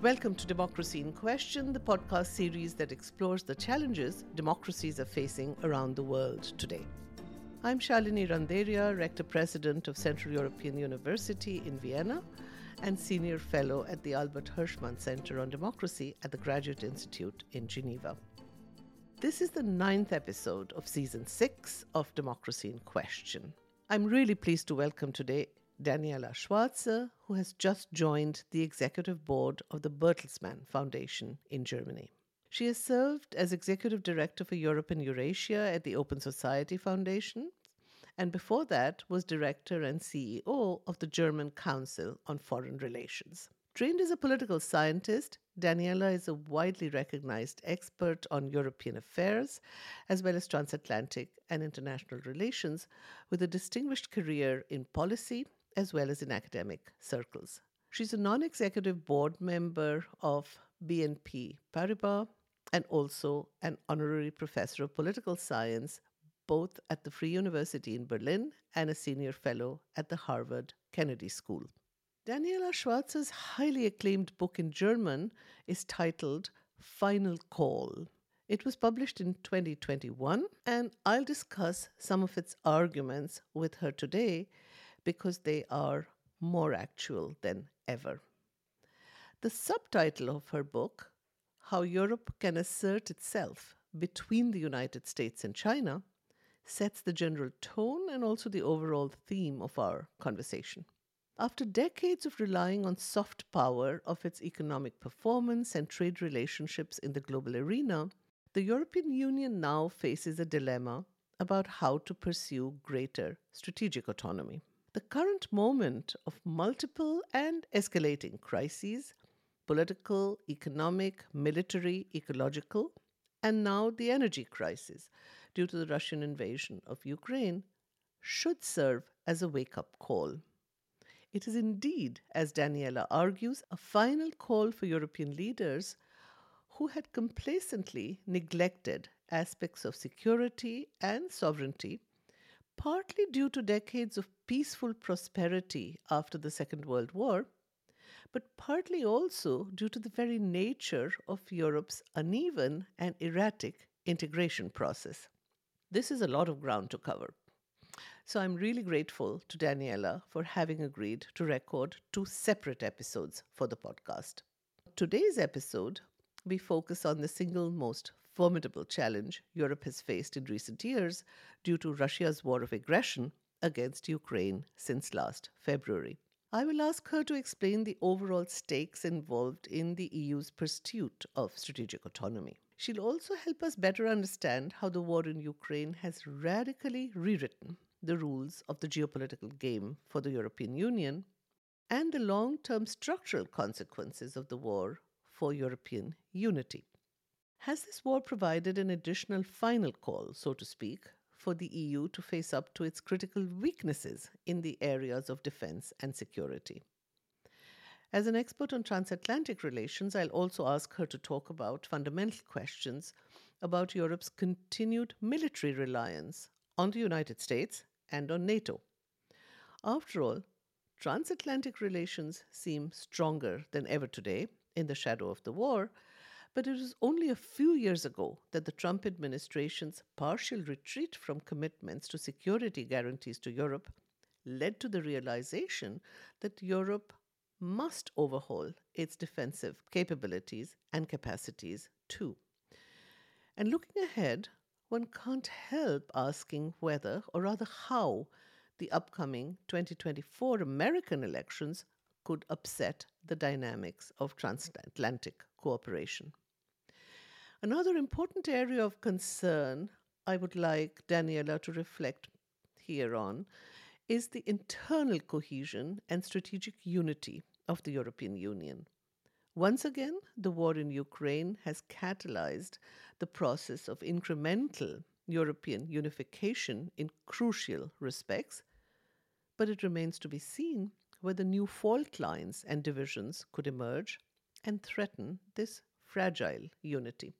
Welcome to Democracy in Question, the podcast series that explores the challenges democracies are facing around the world today. I'm Shalini Randeria, Rector President of Central European University in Vienna and Senior Fellow at the Albert Hirschman Center on Democracy at the Graduate Institute in Geneva. This is the ninth episode of season six of Democracy in Question. I'm really pleased to welcome today Daniela Schwarzer, who has just joined the executive board of the Bertelsmann Foundation in Germany. She has served as executive director for Europe and Eurasia at the Open Society Foundation, and before that was director and CEO of the German Council on Foreign Relations. Trained as a political scientist, Daniela is a widely recognized expert on European affairs as well as transatlantic and international relations, with a distinguished career in policy as well as in academic circles. She's a non executive board member of BNP Paribas and also an honorary professor of political science both at the Free University in Berlin and a senior fellow at the Harvard Kennedy School. Daniela Schwarzer's highly acclaimed book in German is titled Final Call. It was published in 2021, and I'll discuss some of its arguments with her today because they are more actual than ever. The subtitle of her book, How Europe Can Assert Itself Between the United States and China, sets the general tone and also the overall theme of our conversation. After decades of relying on soft power of its economic performance and trade relationships in the global arena, the European Union now faces a dilemma about how to pursue greater strategic autonomy. The current moment of multiple and escalating crises political, economic, military, ecological, and now the energy crisis due to the Russian invasion of Ukraine should serve as a wake up call. It is indeed, as Daniela argues, a final call for European leaders who had complacently neglected aspects of security and sovereignty, partly due to decades of peaceful prosperity after the Second World War, but partly also due to the very nature of Europe's uneven and erratic integration process. This is a lot of ground to cover. So I'm really grateful to Daniela for having agreed to record two separate episodes for the podcast. Today's episode, we focus on the single most formidable challenge Europe has faced in recent years due to Russia's war of aggression against Ukraine since last February. I will ask her to explain the overall stakes involved in the EU's pursuit of strategic autonomy. She'll also help us better understand how the war in Ukraine has radically rewritten the rules of the geopolitical game for the European Union and the long term structural consequences of the war for European unity. Has this war provided an additional final call, so to speak, for the EU to face up to its critical weaknesses in the areas of defense and security? As an expert on transatlantic relations, I'll also ask her to talk about fundamental questions about Europe's continued military reliance on the United States and on NATO. After all, transatlantic relations seem stronger than ever today in the shadow of the war, but it was only a few years ago that the Trump administration's partial retreat from commitments to security guarantees to Europe led to the realization that Europe must overhaul its defensive capabilities and capacities too. And looking ahead, one can't help asking whether, or rather how, the upcoming 2024 American elections could upset the dynamics of transatlantic cooperation. Another important area of concern I would like Daniela to reflect here on is the internal cohesion and strategic unity of the European Union. Once again, the war in Ukraine has catalyzed the process of incremental European unification in crucial respects, but it remains to be seen whether new fault lines and divisions could emerge and threaten this fragile unity.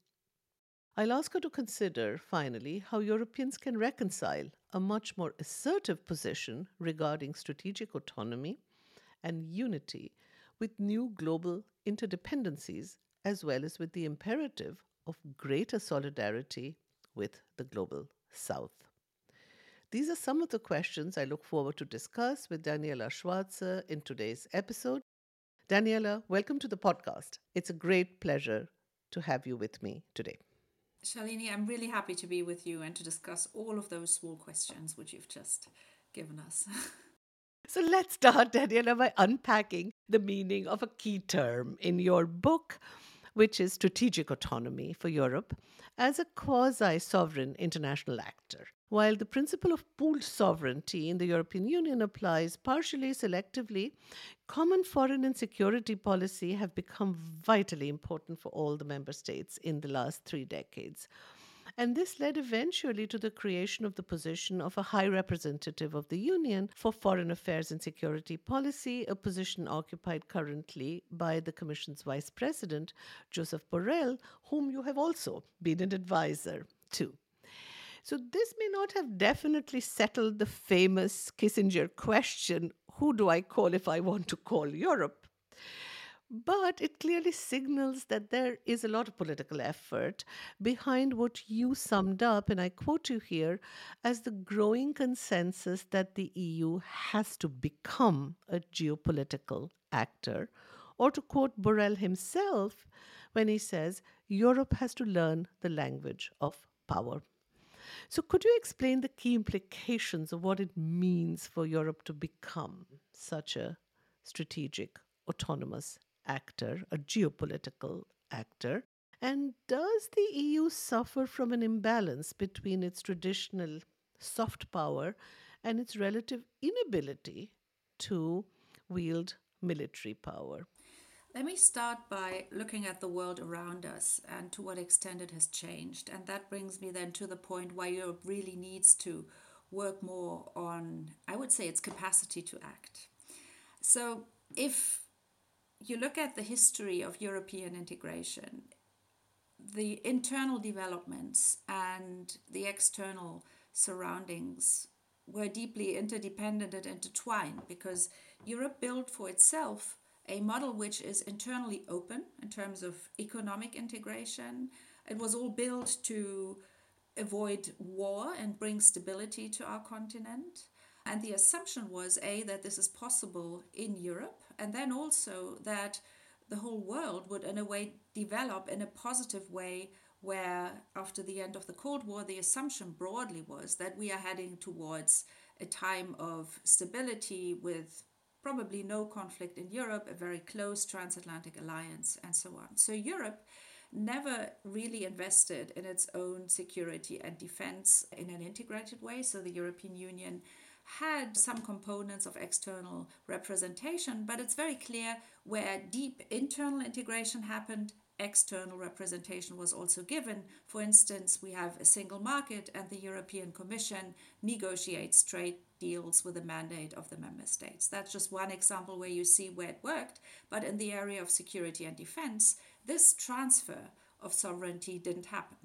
I'll ask her to consider, finally, how Europeans can reconcile a much more assertive position regarding strategic autonomy and unity with new global interdependencies as well as with the imperative of greater solidarity with the global south. These are some of the questions I look forward to discuss with Daniela Schwarzer in today's episode. Daniela, welcome to the podcast. It's a great pleasure to have you with me today. Shalini, I'm really happy to be with you and to discuss all of those small questions which you've just given us. so let's start, Daniela, by unpacking the meaning of a key term in your book, which is strategic autonomy for Europe as a quasi sovereign international actor. While the principle of pooled sovereignty in the European Union applies partially selectively, common foreign and security policy have become vitally important for all the member states in the last three decades. And this led eventually to the creation of the position of a High Representative of the Union for Foreign Affairs and Security Policy, a position occupied currently by the Commission's Vice President, Joseph Borrell, whom you have also been an advisor to. So, this may not have definitely settled the famous Kissinger question who do I call if I want to call Europe? But it clearly signals that there is a lot of political effort behind what you summed up, and I quote you here, as the growing consensus that the EU has to become a geopolitical actor. Or to quote Borrell himself when he says, Europe has to learn the language of power. So, could you explain the key implications of what it means for Europe to become such a strategic, autonomous actor, a geopolitical actor? And does the EU suffer from an imbalance between its traditional soft power and its relative inability to wield military power? Let me start by looking at the world around us and to what extent it has changed. And that brings me then to the point why Europe really needs to work more on, I would say, its capacity to act. So if you look at the history of European integration, the internal developments and the external surroundings were deeply interdependent and intertwined because Europe built for itself a model which is internally open in terms of economic integration. It was all built to avoid war and bring stability to our continent. And the assumption was A, that this is possible in Europe, and then also that the whole world would, in a way, develop in a positive way. Where, after the end of the Cold War, the assumption broadly was that we are heading towards a time of stability with probably no conflict in Europe, a very close transatlantic alliance, and so on. So Europe never really invested in its own security and defense in an integrated way. So the European Union had some components of external representation, but it's very clear where deep internal integration happened, external representation was also given. For instance, we have a single market, and the European Commission negotiates trade deals with the mandate of the member states. That's just one example where you see where it worked. But in the area of security and defense, this transfer of sovereignty didn't happen.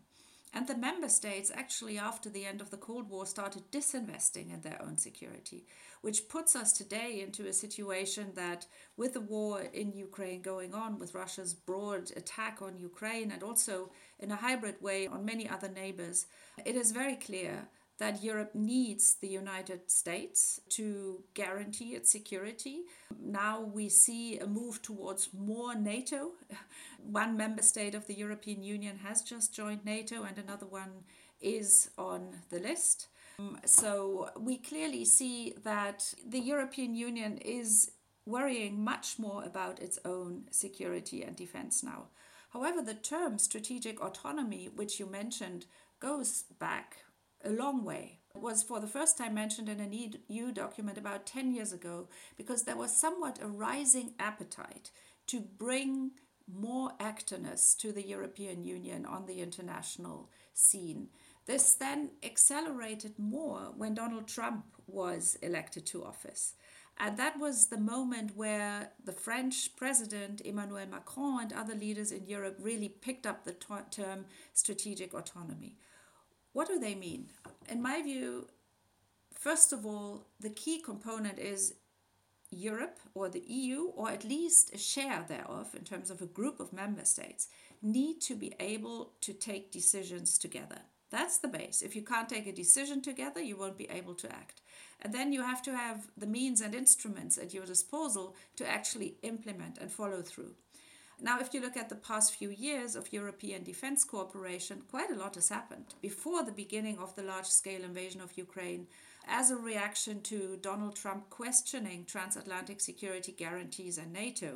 And the member states actually, after the end of the Cold War, started disinvesting in their own security, which puts us today into a situation that, with the war in Ukraine going on, with Russia's broad attack on Ukraine, and also in a hybrid way on many other neighbors, it is very clear that Europe needs the United States to guarantee its security. Now we see a move towards more NATO. One member state of the European Union has just joined NATO, and another one is on the list. Um, so we clearly see that the European Union is worrying much more about its own security and defense now. However, the term strategic autonomy, which you mentioned, goes back a long way. It was for the first time mentioned in an EU document about 10 years ago because there was somewhat a rising appetite to bring more actorness to the European Union on the international scene. This then accelerated more when Donald Trump was elected to office. And that was the moment where the French president Emmanuel Macron and other leaders in Europe really picked up the term strategic autonomy. What do they mean? In my view, first of all, the key component is Europe or the EU, or at least a share thereof in terms of a group of member states, need to be able to take decisions together. That's the base. If you can't take a decision together, you won't be able to act. And then you have to have the means and instruments at your disposal to actually implement and follow through. Now, if you look at the past few years of European defense cooperation, quite a lot has happened. Before the beginning of the large scale invasion of Ukraine, as a reaction to Donald Trump questioning transatlantic security guarantees and NATO,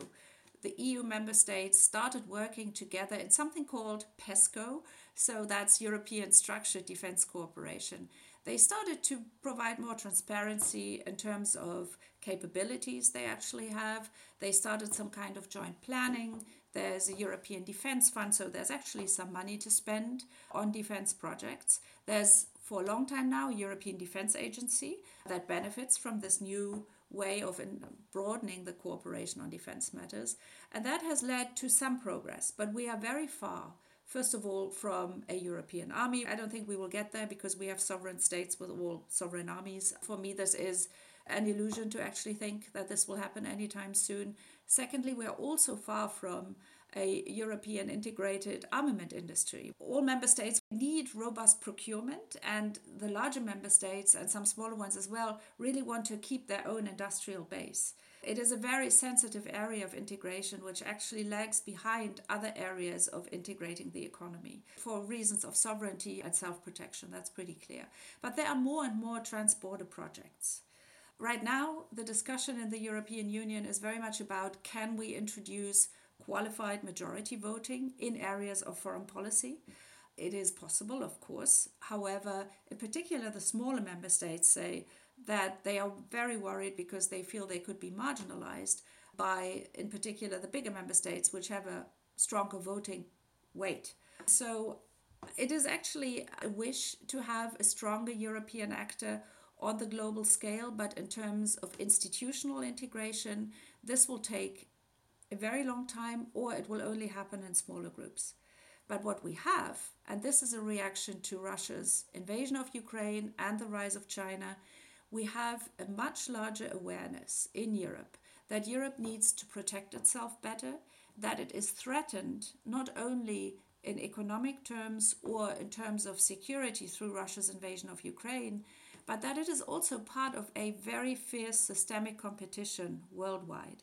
the EU member states started working together in something called PESCO, so that's European Structured Defense Cooperation. They started to provide more transparency in terms of capabilities they actually have. They started some kind of joint planning. There's a European Defense Fund, so there's actually some money to spend on defense projects. There's for a long time now, European Defence Agency that benefits from this new way of broadening the cooperation on defence matters. And that has led to some progress, but we are very far. First of all, from a European army. I don't think we will get there because we have sovereign states with all sovereign armies. For me, this is an illusion to actually think that this will happen anytime soon. Secondly, we are also far from a European integrated armament industry. All member states need robust procurement, and the larger member states and some smaller ones as well really want to keep their own industrial base. It is a very sensitive area of integration which actually lags behind other areas of integrating the economy for reasons of sovereignty and self protection. That's pretty clear. But there are more and more transborder projects. Right now, the discussion in the European Union is very much about can we introduce qualified majority voting in areas of foreign policy. It is possible, of course. However, in particular, the smaller member states say that they are very worried because they feel they could be marginalized by, in particular, the bigger member states, which have a stronger voting weight. So it is actually a wish to have a stronger European actor on the global scale, but in terms of institutional integration, this will take a very long time or it will only happen in smaller groups. But what we have, and this is a reaction to Russia's invasion of Ukraine and the rise of China, we have a much larger awareness in Europe that Europe needs to protect itself better, that it is threatened not only in economic terms or in terms of security through Russia's invasion of Ukraine, but that it is also part of a very fierce systemic competition worldwide.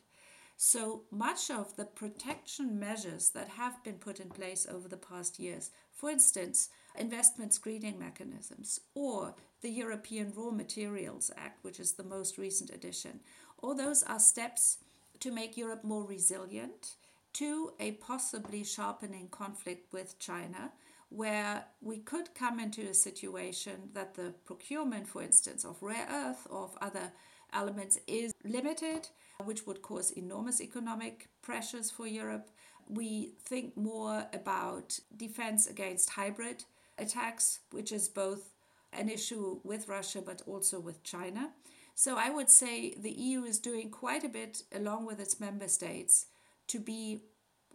So much of the protection measures that have been put in place over the past years, for instance, investment screening mechanisms or the European Raw Materials Act, which is the most recent addition, all those are steps to make Europe more resilient to a possibly sharpening conflict with China, where we could come into a situation that the procurement, for instance, of rare earth or of other elements is limited which would cause enormous economic pressures for Europe. We think more about defense against hybrid attacks, which is both an issue with Russia but also with China. So I would say the EU is doing quite a bit along with its member states to be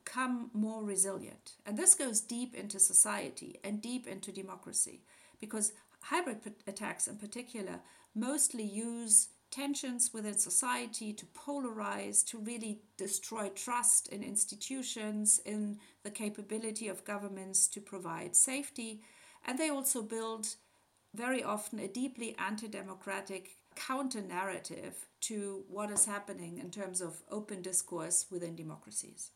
become more resilient. And this goes deep into society and deep into democracy because hybrid attacks in particular mostly use tensions within society to polarize, to really destroy trust in institutions, in the capability of governments to provide safety. And they also build very often a deeply anti democratic counter narrative to what is happening in terms of open discourse within democracies.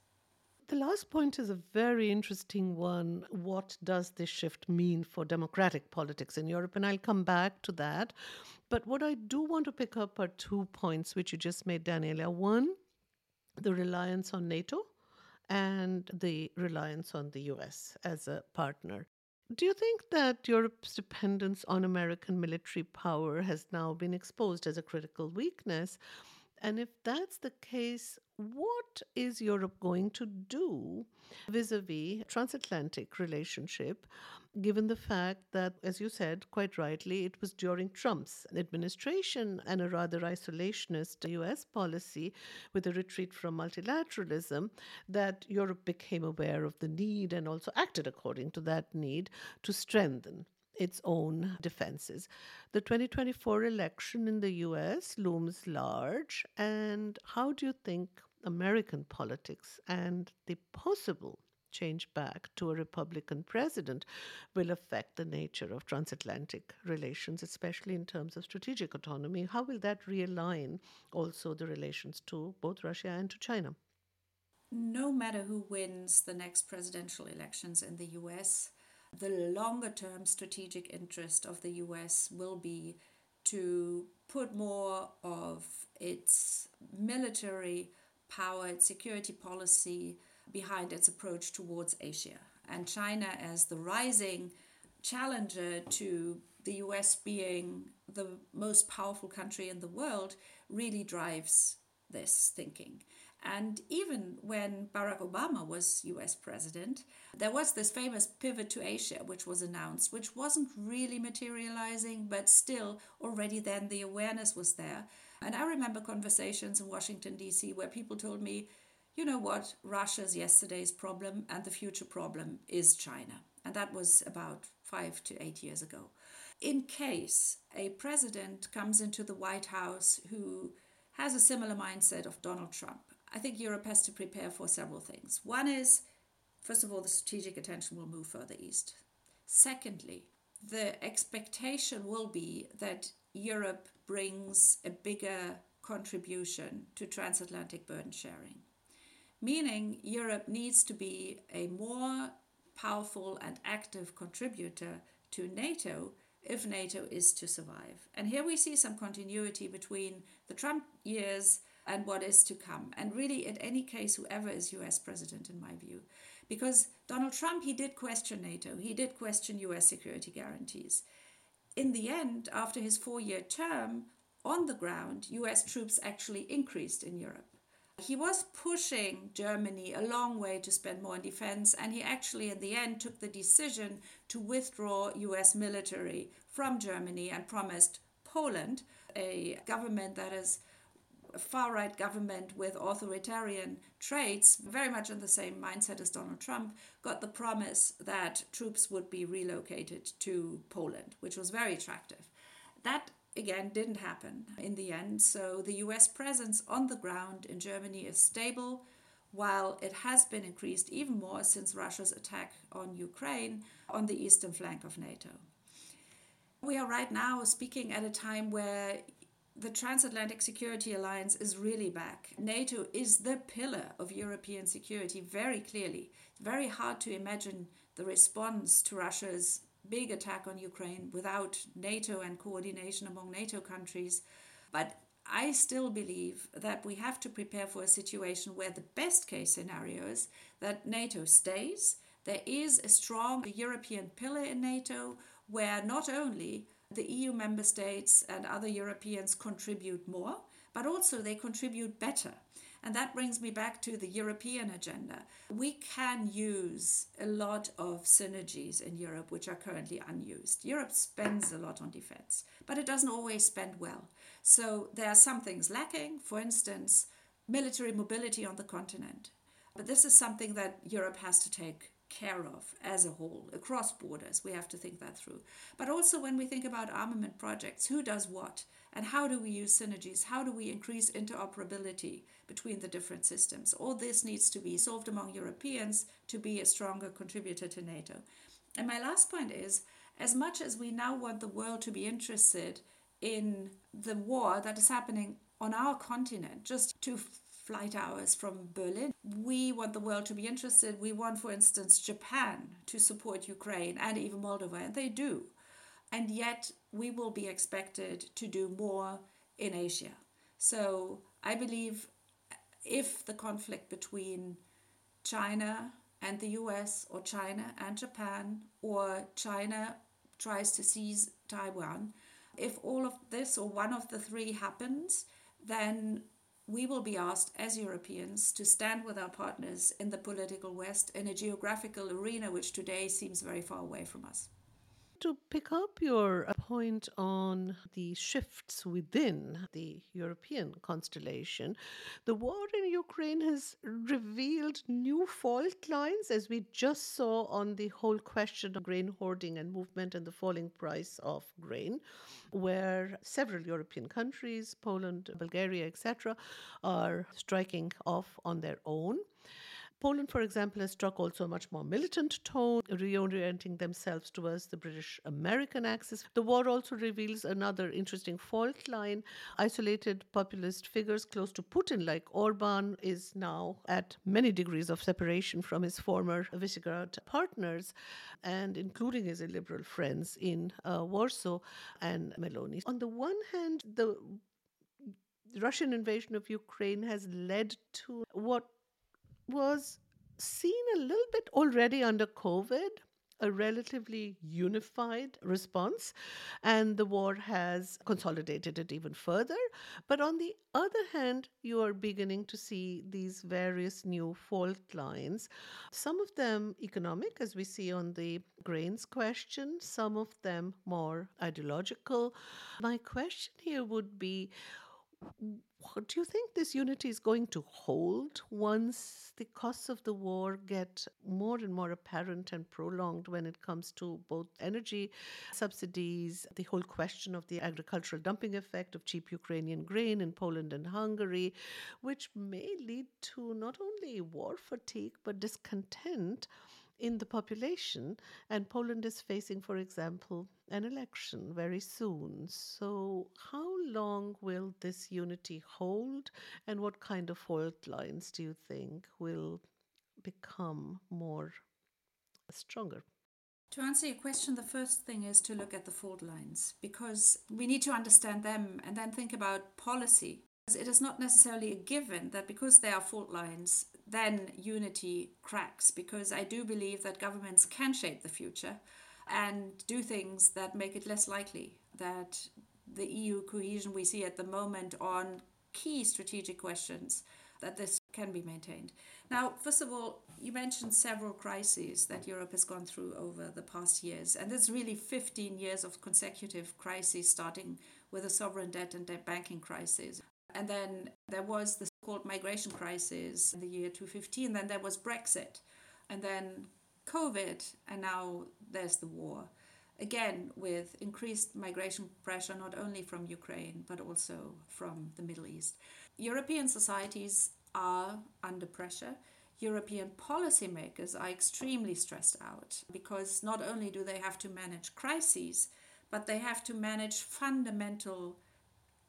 The last point is a very interesting one. What does this shift mean for democratic politics in Europe? And I'll come back to that. But what I do want to pick up are two points which you just made, Daniela. One, the reliance on NATO and the reliance on the US as a partner. Do you think that Europe's dependence on American military power has now been exposed as a critical weakness? And if that's the case, what is Europe going to do vis a vis transatlantic relationship, given the fact that, as you said quite rightly, it was during Trump's administration and a rather isolationist US policy with a retreat from multilateralism that Europe became aware of the need and also acted according to that need to strengthen its own defenses. The 2024 election in the US looms large, and how do you think American politics and the possible change back to a Republican president will affect the nature of transatlantic relations, especially in terms of strategic autonomy. How will that realign also the relations to both Russia and to China? No matter who wins the next presidential elections in the US, the longer term strategic interest of the US will be to put more of its military power, its security policy behind its approach towards Asia. And China, as the rising challenger to the US being the most powerful country in the world, really drives this thinking. And even when Barack Obama was US president, there was this famous pivot to Asia, which was announced, which wasn't really materializing, but still, already then the awareness was there. And I remember conversations in Washington, D.C., where people told me, you know what, Russia's yesterday's problem and the future problem is China. And that was about five to eight years ago. In case a president comes into the White House who has a similar mindset of Donald Trump, I think Europe has to prepare for several things. One is, first of all, the strategic attention will move further east. Secondly, the expectation will be that Europe brings a bigger contribution to transatlantic burden sharing meaning Europe needs to be a more powerful and active contributor to NATO if NATO is to survive. And here we see some continuity between the Trump years and what is to come. And really, in any case, whoever is US president, in my view. Because Donald Trump, he did question NATO, he did question US security guarantees. In the end, after his four year term, on the ground, US troops actually increased in Europe. He was pushing Germany a long way to spend more on defense, and he actually, in the end, took the decision to withdraw US military from Germany and promised Poland, a government that is far right government with authoritarian traits, very much in the same mindset as Donald Trump, got the promise that troops would be relocated to Poland, which was very attractive. That again didn't happen in the end. So the US presence on the ground in Germany is stable, while it has been increased even more since Russia's attack on Ukraine on the eastern flank of NATO. We are right now speaking at a time where the transatlantic security alliance is really back. NATO is the pillar of European security, very clearly. It's very hard to imagine the response to Russia's big attack on Ukraine without NATO and coordination among NATO countries. But I still believe that we have to prepare for a situation where the best case scenario is that NATO stays. There is a strong European pillar in NATO where not only the EU member states and other Europeans contribute more, but also they contribute better. And that brings me back to the European agenda. We can use a lot of synergies in Europe which are currently unused. Europe spends a lot on defense, but it doesn't always spend well. So there are some things lacking, for instance, military mobility on the continent. But this is something that Europe has to take care of as a whole, across borders. We have to think that through. But also, when we think about armament projects, who does what? And how do we use synergies? How do we increase interoperability between the different systems? All this needs to be solved among Europeans to be a stronger contributor to NATO. And my last point is as much as we now want the world to be interested in the war that is happening on our continent, just two flight hours from Berlin, we want the world to be interested. We want, for instance, Japan to support Ukraine and even Moldova, and they do. And yet, we will be expected to do more in Asia. So, I believe if the conflict between China and the US, or China and Japan, or China tries to seize Taiwan, if all of this or one of the three happens, then we will be asked as Europeans to stand with our partners in the political West in a geographical arena which today seems very far away from us. To pick up your uh, point on the shifts within the European constellation, the war in Ukraine has revealed new fault lines, as we just saw on the whole question of grain hoarding and movement and the falling price of grain, where several European countries, Poland, Bulgaria, etc., are striking off on their own. Poland, for example, has struck also a much more militant tone, reorienting themselves towards the British American axis. The war also reveals another interesting fault line. Isolated populist figures close to Putin, like Orban, is now at many degrees of separation from his former Visegrad partners, and including his illiberal friends in uh, Warsaw and Meloni. On the one hand, the Russian invasion of Ukraine has led to what was seen a little bit already under COVID, a relatively unified response, and the war has consolidated it even further. But on the other hand, you are beginning to see these various new fault lines, some of them economic, as we see on the grains question, some of them more ideological. My question here would be do you think this unity is going to hold once the costs of the war get more and more apparent and prolonged when it comes to both energy subsidies, the whole question of the agricultural dumping effect of cheap Ukrainian grain in Poland and Hungary, which may lead to not only war fatigue but discontent in the population. And Poland is facing, for example, an election very soon. So, how long will this unity hold, and what kind of fault lines do you think will become more stronger? To answer your question, the first thing is to look at the fault lines because we need to understand them and then think about policy. It is not necessarily a given that because there are fault lines, then unity cracks because I do believe that governments can shape the future and do things that make it less likely that the EU cohesion we see at the moment on key strategic questions that this can be maintained. Now, first of all, you mentioned several crises that Europe has gone through over the past years, and it's really 15 years of consecutive crises, starting with the sovereign debt and debt banking crisis. And then there was the so called migration crisis in the year 2015. Then there was Brexit, and then COVID, and now there's the war. Again, with increased migration pressure not only from Ukraine but also from the Middle East. European societies are under pressure. European policymakers are extremely stressed out because not only do they have to manage crises, but they have to manage fundamental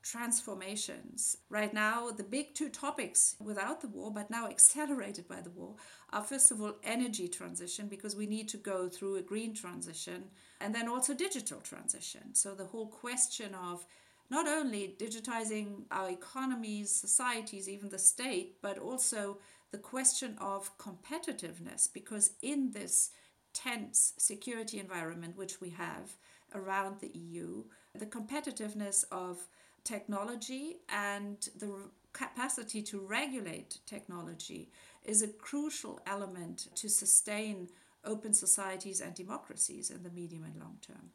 transformations. Right now, the big two topics without the war, but now accelerated by the war, are first of all energy transition, because we need to go through a green transition, and then also digital transition. So, the whole question of not only digitizing our economies, societies, even the state, but also the question of competitiveness, because in this tense security environment which we have around the EU, the competitiveness of technology and the capacity to regulate technology is a crucial element to sustain open societies and democracies in the medium and long term.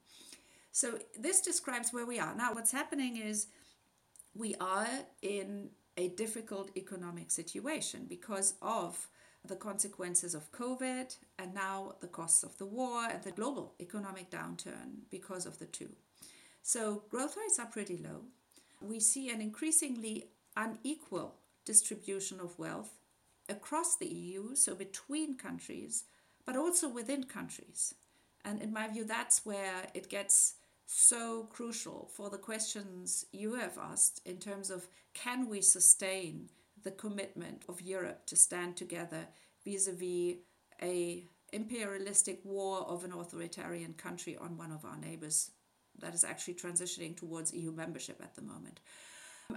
So, this describes where we are. Now, what's happening is we are in a difficult economic situation because of the consequences of COVID and now the costs of the war and the global economic downturn because of the two. So, growth rates are pretty low we see an increasingly unequal distribution of wealth across the EU, so between countries, but also within countries. And in my view, that's where it gets so crucial for the questions you have asked in terms of can we sustain the commitment of Europe to stand together vis-a-vis a imperialistic war of an authoritarian country on one of our neighbors that is actually transitioning towards EU membership at the moment.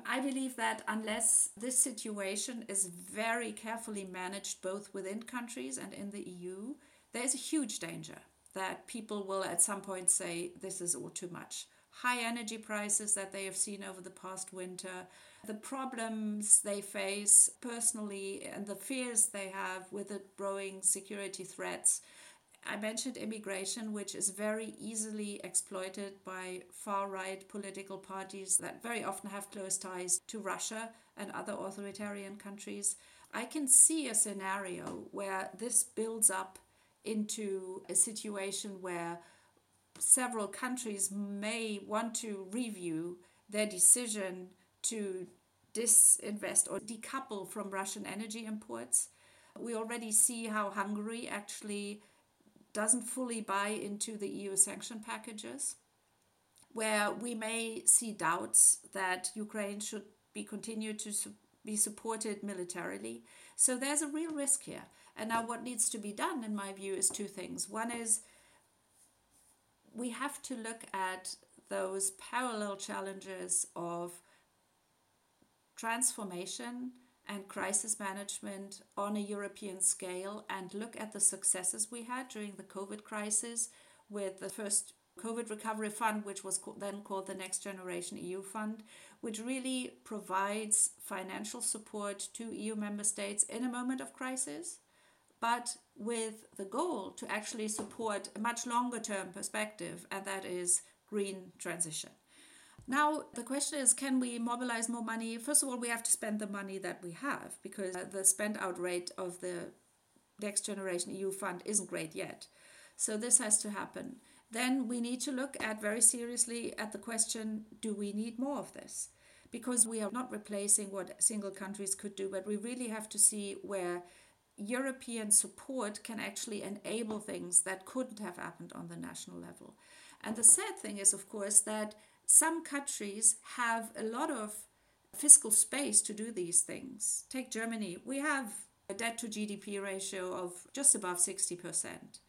I believe that unless this situation is very carefully managed both within countries and in the EU, there is a huge danger that people will at some point say this is all too much. High energy prices that they have seen over the past winter, the problems they face personally, and the fears they have with the growing security threats I mentioned immigration, which is very easily exploited by far right political parties that very often have close ties to Russia and other authoritarian countries. I can see a scenario where this builds up into a situation where several countries may want to review their decision to disinvest or decouple from Russian energy imports. We already see how Hungary actually doesn't fully buy into the EU sanction packages, where we may see doubts that Ukraine should be continued to su- be supported militarily. So there's a real risk here. And now, what needs to be done, in my view, is two things. One is we have to look at those parallel challenges of transformation and crisis management on a European scale and look at the successes we had during the COVID crisis with the first COVID Recovery Fund, which was then called the Next Generation EU Fund, which really provides financial support to EU member states in a moment of crisis, but with the goal to actually support a much longer term perspective, and that is green transition. Now, the question is can we mobilize more money? First of all, we have to spend the money that we have because uh, the spend out rate of the Next Generation EU Fund isn't great yet. So, this has to happen. Then we need to look at very seriously at the question do we need more of this? Because we are not replacing what single countries could do, but we really have to see where European support can actually enable things that couldn't have happened on the national level. And the sad thing is, of course, that some countries have a lot of fiscal space to do these things. Take Germany. We have a debt to GDP ratio of just above 60%.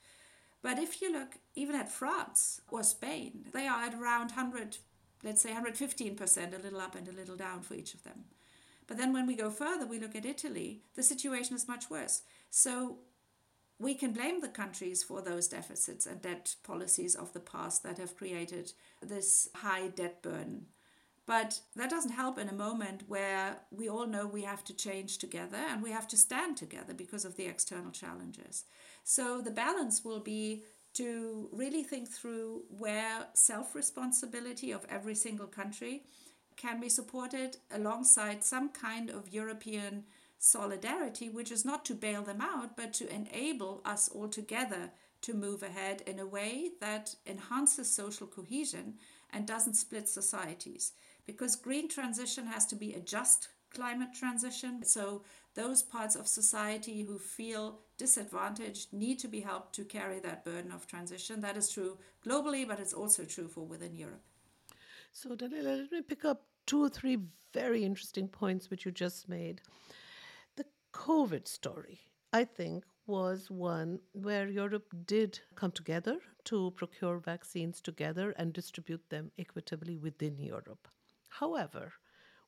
But if you look even at France or Spain, they are at around 100, let's say 115%, a little up and a little down for each of them. But then when we go further, we look at Italy, the situation is much worse. So we can blame the countries for those deficits and debt policies of the past that have created this high debt burden. But that doesn't help in a moment where we all know we have to change together and we have to stand together because of the external challenges. So the balance will be to really think through where self responsibility of every single country can be supported alongside some kind of European solidarity, which is not to bail them out, but to enable us all together to move ahead in a way that enhances social cohesion and doesn't split societies. Because green transition has to be a just climate transition. So those parts of society who feel disadvantaged need to be helped to carry that burden of transition. That is true globally, but it's also true for within Europe. So, Daniela, let me pick up two or three very interesting points which you just made. COVID story, I think, was one where Europe did come together to procure vaccines together and distribute them equitably within Europe. However,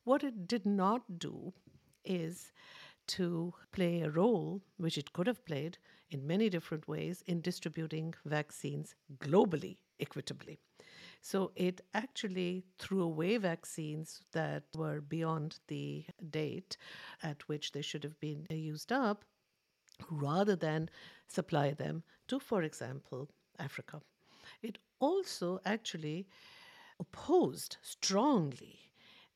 what it did not do is to play a role, which it could have played in many different ways, in distributing vaccines globally equitably. So it actually threw away vaccines that were beyond the date at which they should have been used up rather than supply them to, for example, Africa. It also actually opposed strongly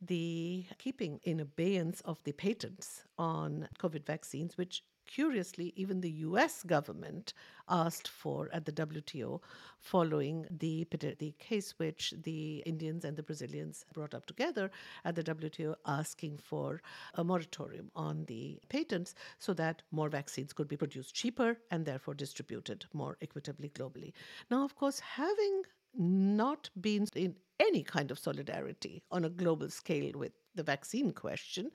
the keeping in abeyance of the patents on COVID vaccines, which curiously, even the US government asked for at the WTO following the, the case which the Indians and the Brazilians brought up together at the WTO asking for a moratorium on the patents so that more vaccines could be produced cheaper and therefore distributed more equitably globally. Now, of course, having not been in any kind of solidarity on a global scale with the vaccine question,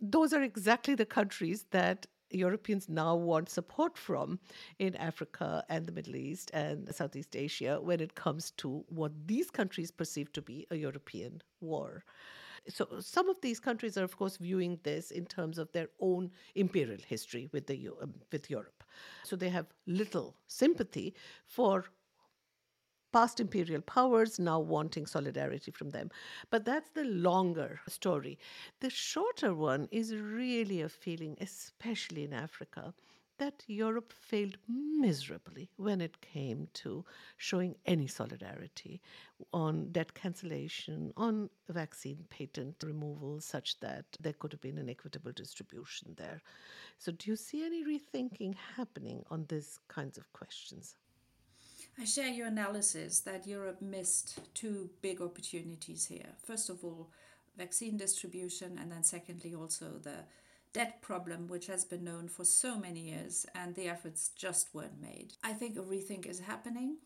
those are exactly the countries that Europeans now want support from in Africa and the Middle East and Southeast Asia when it comes to what these countries perceive to be a European war. So some of these countries are, of course, viewing this in terms of their own imperial history with the um, with Europe. So they have little sympathy for past imperial powers now wanting solidarity from them. But that's the longer story. The shorter one is really a feeling, especially in Africa, that Europe failed miserably when it came to showing any solidarity on debt cancellation, on vaccine patent removal, such that there could have been an equitable distribution there. So, do you see any rethinking happening on these kinds of questions? I share your analysis that Europe missed two big opportunities here. First of all, vaccine distribution, and then secondly, also the debt problem, which has been known for so many years, and the efforts just weren't made. I think a rethink is happening,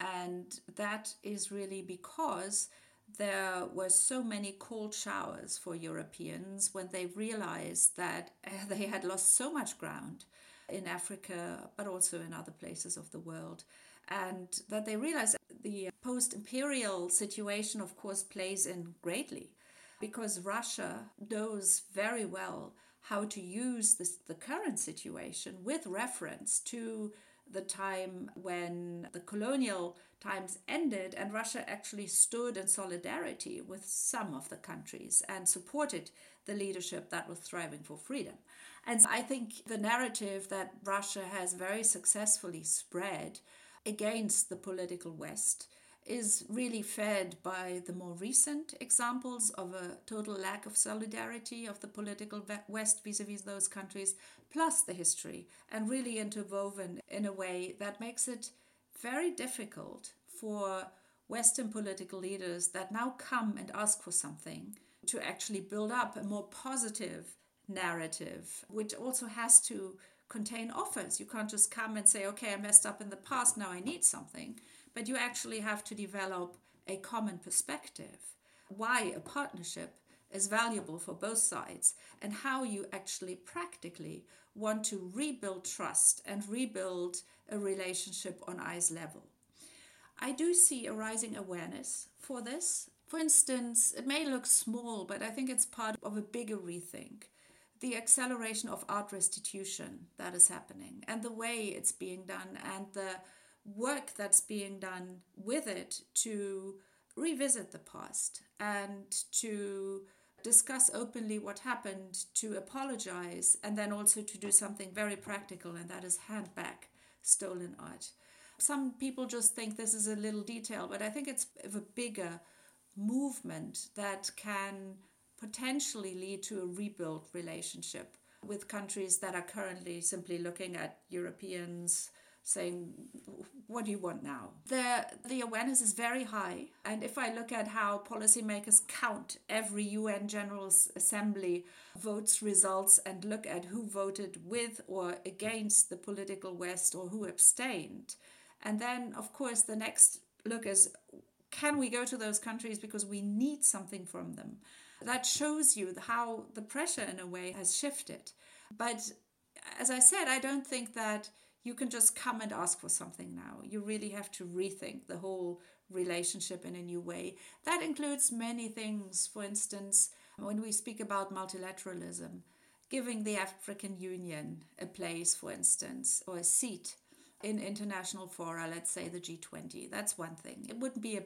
and that is really because there were so many cold showers for Europeans when they realized that eh, they had lost so much ground in Africa, but also in other places of the world and that they realize the post imperial situation, of course, plays in greatly because Russia knows very well how to use this, the current situation with reference to the time when the colonial times ended and Russia actually stood in solidarity with some of the countries and supported the leadership that was thriving for freedom. And I think the narrative that Russia has very successfully spread against the political West is really fed by the more recent examples of a total lack of solidarity of the political West vis a vis those countries, plus the history, and really interwoven in a way that makes it very difficult for Western political leaders that now come and ask for something to actually build up a more positive narrative, which also has to contain offers. You can't just come and say, okay, I messed up in the past, now I need something. But you actually have to develop a common perspective. Why a partnership is valuable for both sides and how you actually practically want to rebuild trust and rebuild a relationship on eyes level. I do see a rising awareness for this. For instance, it may look small, but I think it's part of a bigger rethink the acceleration of art restitution that is happening and the way it's being done and the work that's being done with it to revisit the past and to discuss openly what happened, to apologize, and then also to do something very practical, and that is hand back stolen art. Some people just think this is a little detail, but I think it's a bigger movement that can potentially lead to a rebuilt relationship with countries that are currently simply looking at Europeans saying, What do you want now? The, the awareness is very high. And if I look at how policymakers count every UN General Assembly votes results and look at who voted with or against the political West or who abstained, and then, of course, the next look is can we go to those countries because we need something from them? That shows you how the pressure, in a way, has shifted. But as I said, I don't think that you can just come and ask for something now. You really have to rethink the whole relationship in a new way. That includes many things. For instance, when we speak about multilateralism, giving the African Union a place, for instance, or a seat in international fora, let's say the G20, that's one thing. It wouldn't be a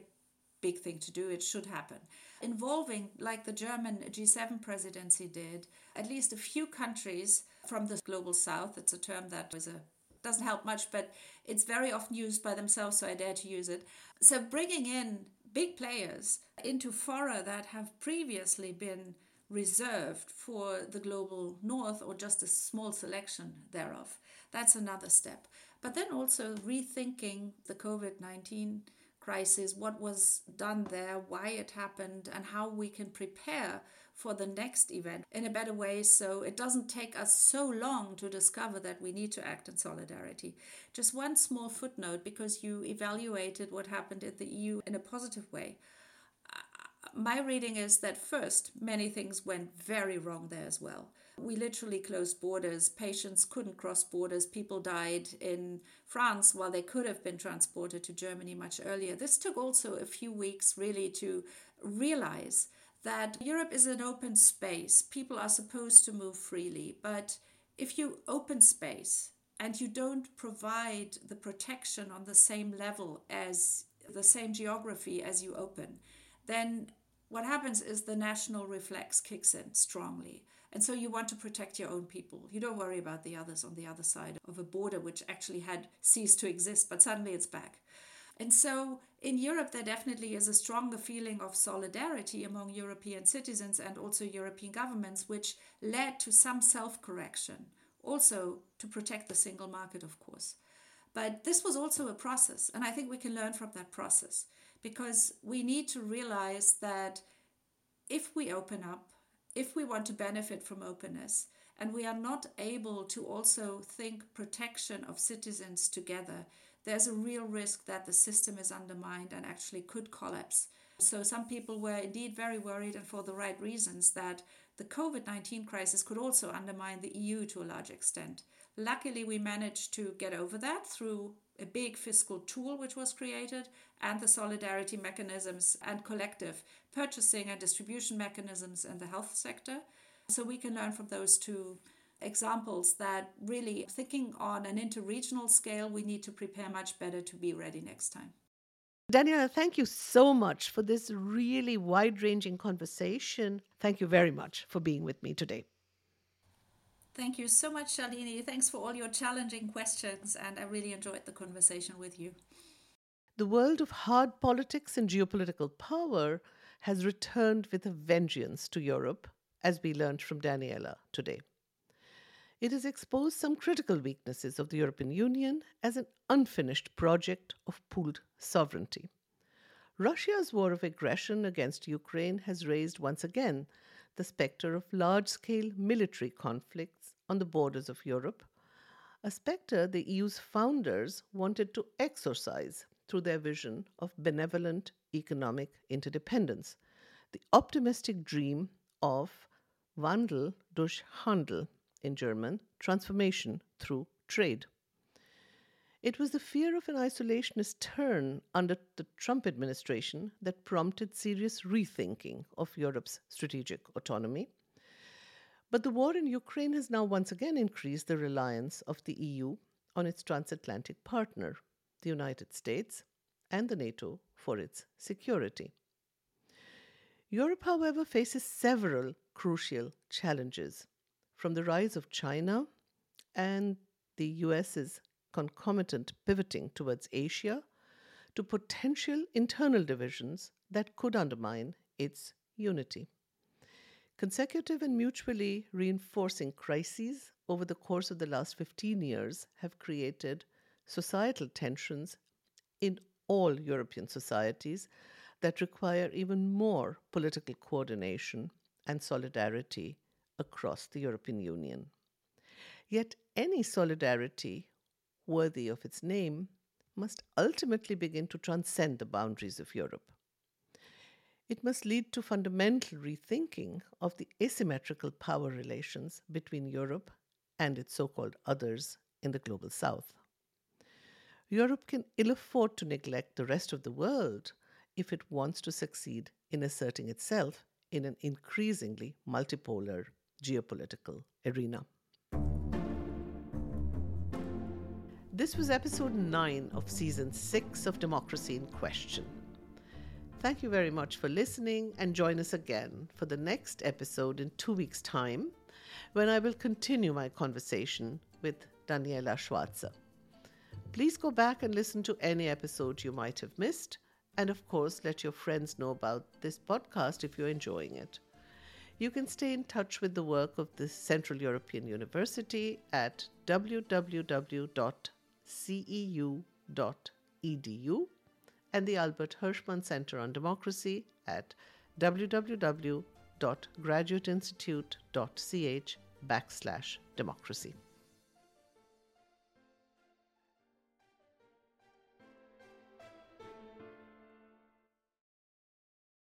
big thing to do. It should happen. Involving, like the German G7 presidency did, at least a few countries from the global south. It's a term that a doesn't help much, but it's very often used by themselves, so I dare to use it. So bringing in big players into fora that have previously been reserved for the global north or just a small selection thereof. That's another step. But then also rethinking the COVID 19 crisis, what was done there, why it happened, and how we can prepare for the next event in a better way so it doesn't take us so long to discover that we need to act in solidarity. Just one small footnote because you evaluated what happened in the EU in a positive way. Uh, uh, my reading is that first, many things went very wrong there as well. We literally closed borders. Patients couldn't cross borders. People died in France while they could have been transported to Germany much earlier. This took also a few weeks really to realize that Europe is an open space. People are supposed to move freely. But if you open space and you don't provide the protection on the same level as the same geography as you open, then what happens is the national reflex kicks in strongly. And so you want to protect your own people. You don't worry about the others on the other side of a border, which actually had ceased to exist, but suddenly it's back. And so in Europe, there definitely is a stronger feeling of solidarity among European citizens and also European governments, which led to some self correction, also to protect the single market, of course. But this was also a process, and I think we can learn from that process because we need to realize that if we open up, if we want to benefit from openness, and we are not able to also think protection of citizens together, there's a real risk that the system is undermined and actually could collapse. So, some people were indeed very worried, and for the right reasons, that the COVID 19 crisis could also undermine the EU to a large extent. Luckily, we managed to get over that through a big fiscal tool which was created and the solidarity mechanisms and collective purchasing and distribution mechanisms in the health sector. So, we can learn from those two examples that really thinking on an interregional scale, we need to prepare much better to be ready next time. Daniela, thank you so much for this really wide ranging conversation. Thank you very much for being with me today. Thank you so much, Shalini. Thanks for all your challenging questions, and I really enjoyed the conversation with you. The world of hard politics and geopolitical power has returned with a vengeance to Europe, as we learned from Daniela today it has exposed some critical weaknesses of the European Union as an unfinished project of pooled sovereignty. Russia's war of aggression against Ukraine has raised once again the spectre of large scale military conflicts on the borders of Europe, a spectre the EU's founders wanted to exorcise through their vision of benevolent economic interdependence, the optimistic dream of Wandel durch Handel, in German, transformation through trade. It was the fear of an isolationist turn under the Trump administration that prompted serious rethinking of Europe's strategic autonomy. But the war in Ukraine has now once again increased the reliance of the EU on its transatlantic partner, the United States, and the NATO for its security. Europe, however, faces several crucial challenges from the rise of China and the US's concomitant pivoting towards Asia to potential internal divisions that could undermine its unity. Consecutive and mutually reinforcing crises over the course of the last 15 years have created societal tensions in all European societies that require even more political coordination and solidarity across the European Union. Yet any solidarity worthy of its name must ultimately begin to transcend the boundaries of Europe. It must lead to fundamental rethinking of the asymmetrical power relations between Europe and its so called others in the global south. Europe can ill afford to neglect the rest of the world if it wants to succeed in asserting itself in an increasingly multipolar geopolitical arena. This was episode 9 of season 6 of Democracy in Question. Thank you very much for listening and join us again for the next episode in two weeks' time when I will continue my conversation with Daniela Schwarzer. Please go back and listen to any episode you might have missed, and of course, let your friends know about this podcast if you're enjoying it. You can stay in touch with the work of the Central European University at www.ceu.edu and the Albert Hirschman Center on Democracy at www.graduateinstitute.ch backslash democracy.